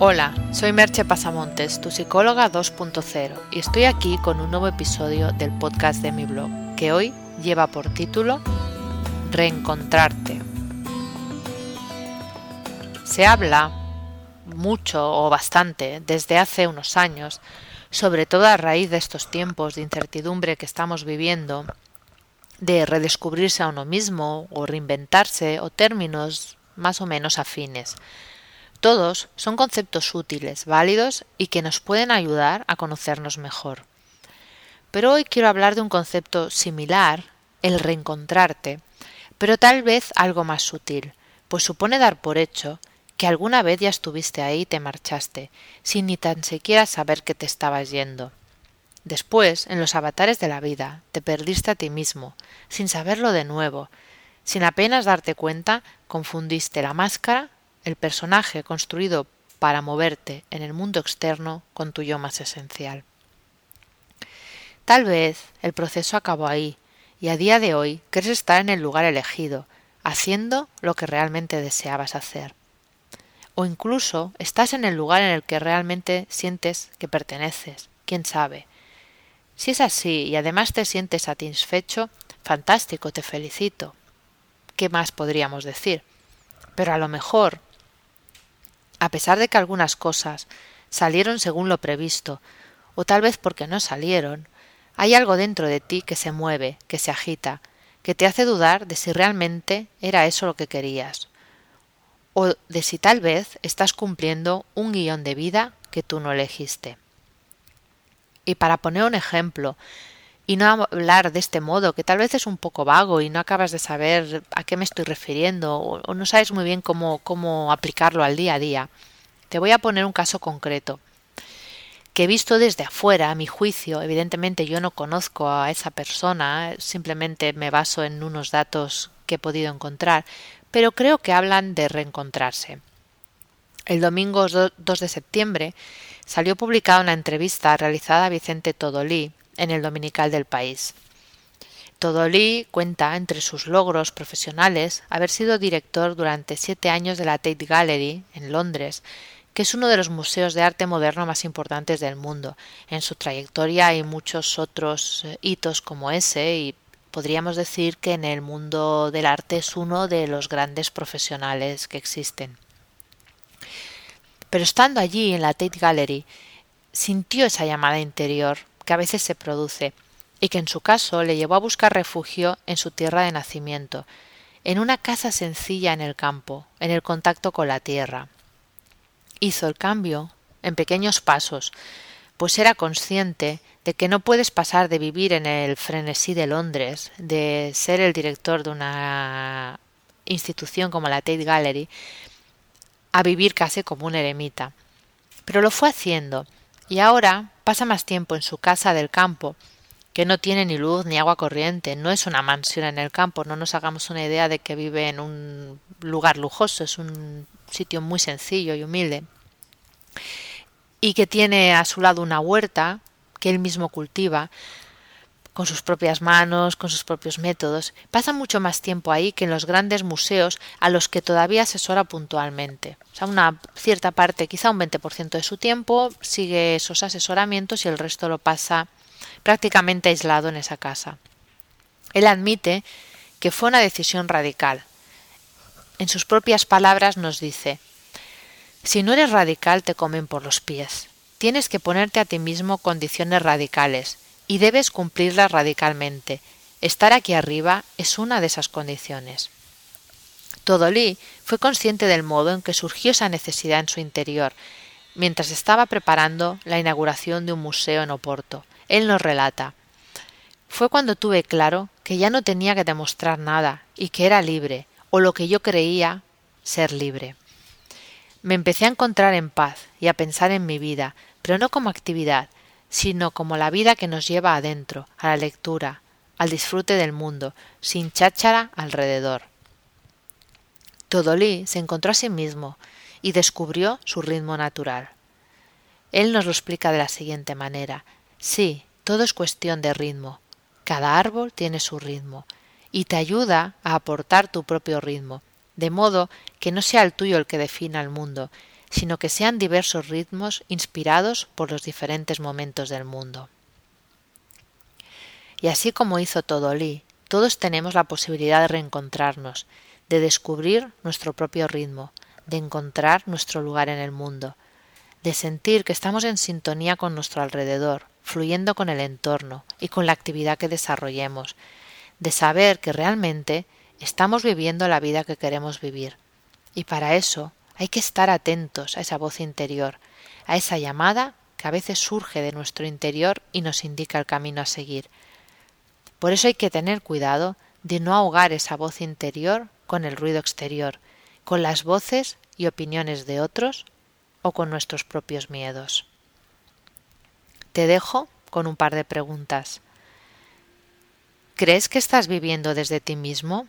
Hola, soy Merche Pasamontes, tu psicóloga 2.0, y estoy aquí con un nuevo episodio del podcast de mi blog, que hoy lleva por título Reencontrarte. Se habla mucho o bastante desde hace unos años, sobre todo a raíz de estos tiempos de incertidumbre que estamos viviendo, de redescubrirse a uno mismo o reinventarse o términos más o menos afines. Todos son conceptos útiles, válidos y que nos pueden ayudar a conocernos mejor. Pero hoy quiero hablar de un concepto similar, el reencontrarte, pero tal vez algo más sutil, pues supone dar por hecho que alguna vez ya estuviste ahí y te marchaste, sin ni tan siquiera saber que te estabas yendo. Después, en los avatares de la vida, te perdiste a ti mismo, sin saberlo de nuevo, sin apenas darte cuenta, confundiste la máscara el personaje construido para moverte en el mundo externo con tu yo más esencial. Tal vez el proceso acabó ahí y a día de hoy crees estar en el lugar elegido, haciendo lo que realmente deseabas hacer. O incluso estás en el lugar en el que realmente sientes que perteneces, quién sabe. Si es así y además te sientes satisfecho, fantástico, te felicito. ¿Qué más podríamos decir? Pero a lo mejor a pesar de que algunas cosas salieron según lo previsto, o tal vez porque no salieron, hay algo dentro de ti que se mueve, que se agita, que te hace dudar de si realmente era eso lo que querías, o de si tal vez estás cumpliendo un guion de vida que tú no elegiste. Y para poner un ejemplo, y no hablar de este modo, que tal vez es un poco vago y no acabas de saber a qué me estoy refiriendo o, no sabes muy bien cómo, cómo aplicarlo al día a día. Te voy a poner un caso concreto que he visto desde afuera, a mi juicio, evidentemente yo no conozco a esa persona, simplemente me baso en unos datos que he podido encontrar, pero creo que hablan de reencontrarse. El domingo 2 de septiembre salió publicada una entrevista realizada a Vicente Todolí, en el Dominical del país. Todolí cuenta entre sus logros profesionales haber sido director durante siete años de la Tate Gallery en Londres, que es uno de los museos de arte moderno más importantes del mundo. En su trayectoria hay muchos otros eh, hitos como ese y podríamos decir que en el mundo del arte es uno de los grandes profesionales que existen. Pero estando allí en la Tate Gallery, sintió esa llamada interior que a veces se produce, y que en su caso le llevó a buscar refugio en su tierra de nacimiento, en una casa sencilla en el campo, en el contacto con la tierra. Hizo el cambio en pequeños pasos, pues era consciente de que no puedes pasar de vivir en el frenesí de Londres, de ser el director de una institución como la Tate Gallery, a vivir casi como un eremita. Pero lo fue haciendo, y ahora pasa más tiempo en su casa del campo, que no tiene ni luz ni agua corriente, no es una mansión en el campo, no nos hagamos una idea de que vive en un lugar lujoso, es un sitio muy sencillo y humilde, y que tiene a su lado una huerta que él mismo cultiva, con sus propias manos, con sus propios métodos, pasa mucho más tiempo ahí que en los grandes museos a los que todavía asesora puntualmente. O sea, una cierta parte, quizá un 20% de su tiempo, sigue esos asesoramientos y el resto lo pasa prácticamente aislado en esa casa. Él admite que fue una decisión radical. En sus propias palabras nos dice Si no eres radical te comen por los pies. Tienes que ponerte a ti mismo condiciones radicales y debes cumplirlas radicalmente. Estar aquí arriba es una de esas condiciones. Todolí fue consciente del modo en que surgió esa necesidad en su interior, mientras estaba preparando la inauguración de un museo en Oporto. Él nos relata Fue cuando tuve claro que ya no tenía que demostrar nada y que era libre, o lo que yo creía ser libre. Me empecé a encontrar en paz y a pensar en mi vida, pero no como actividad, sino como la vida que nos lleva adentro, a la lectura, al disfrute del mundo, sin cháchara alrededor. Todolí se encontró a sí mismo y descubrió su ritmo natural. Él nos lo explica de la siguiente manera. Sí, todo es cuestión de ritmo. Cada árbol tiene su ritmo y te ayuda a aportar tu propio ritmo, de modo que no sea el tuyo el que defina el mundo, sino que sean diversos ritmos inspirados por los diferentes momentos del mundo. Y así como hizo todo Lee, todos tenemos la posibilidad de reencontrarnos, de descubrir nuestro propio ritmo, de encontrar nuestro lugar en el mundo, de sentir que estamos en sintonía con nuestro alrededor, fluyendo con el entorno y con la actividad que desarrollemos, de saber que realmente estamos viviendo la vida que queremos vivir. Y para eso hay que estar atentos a esa voz interior, a esa llamada que a veces surge de nuestro interior y nos indica el camino a seguir. Por eso hay que tener cuidado de no ahogar esa voz interior con el ruido exterior, con las voces y opiniones de otros o con nuestros propios miedos. Te dejo con un par de preguntas. ¿Crees que estás viviendo desde ti mismo?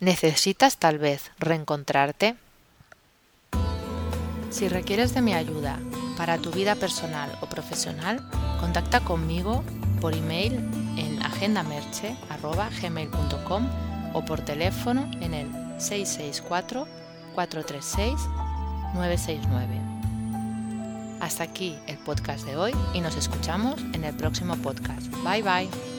¿Necesitas tal vez reencontrarte? Si requieres de mi ayuda para tu vida personal o profesional, contacta conmigo por email en agendamerche.gmail.com o por teléfono en el 664-436-969. Hasta aquí el podcast de hoy y nos escuchamos en el próximo podcast. Bye bye.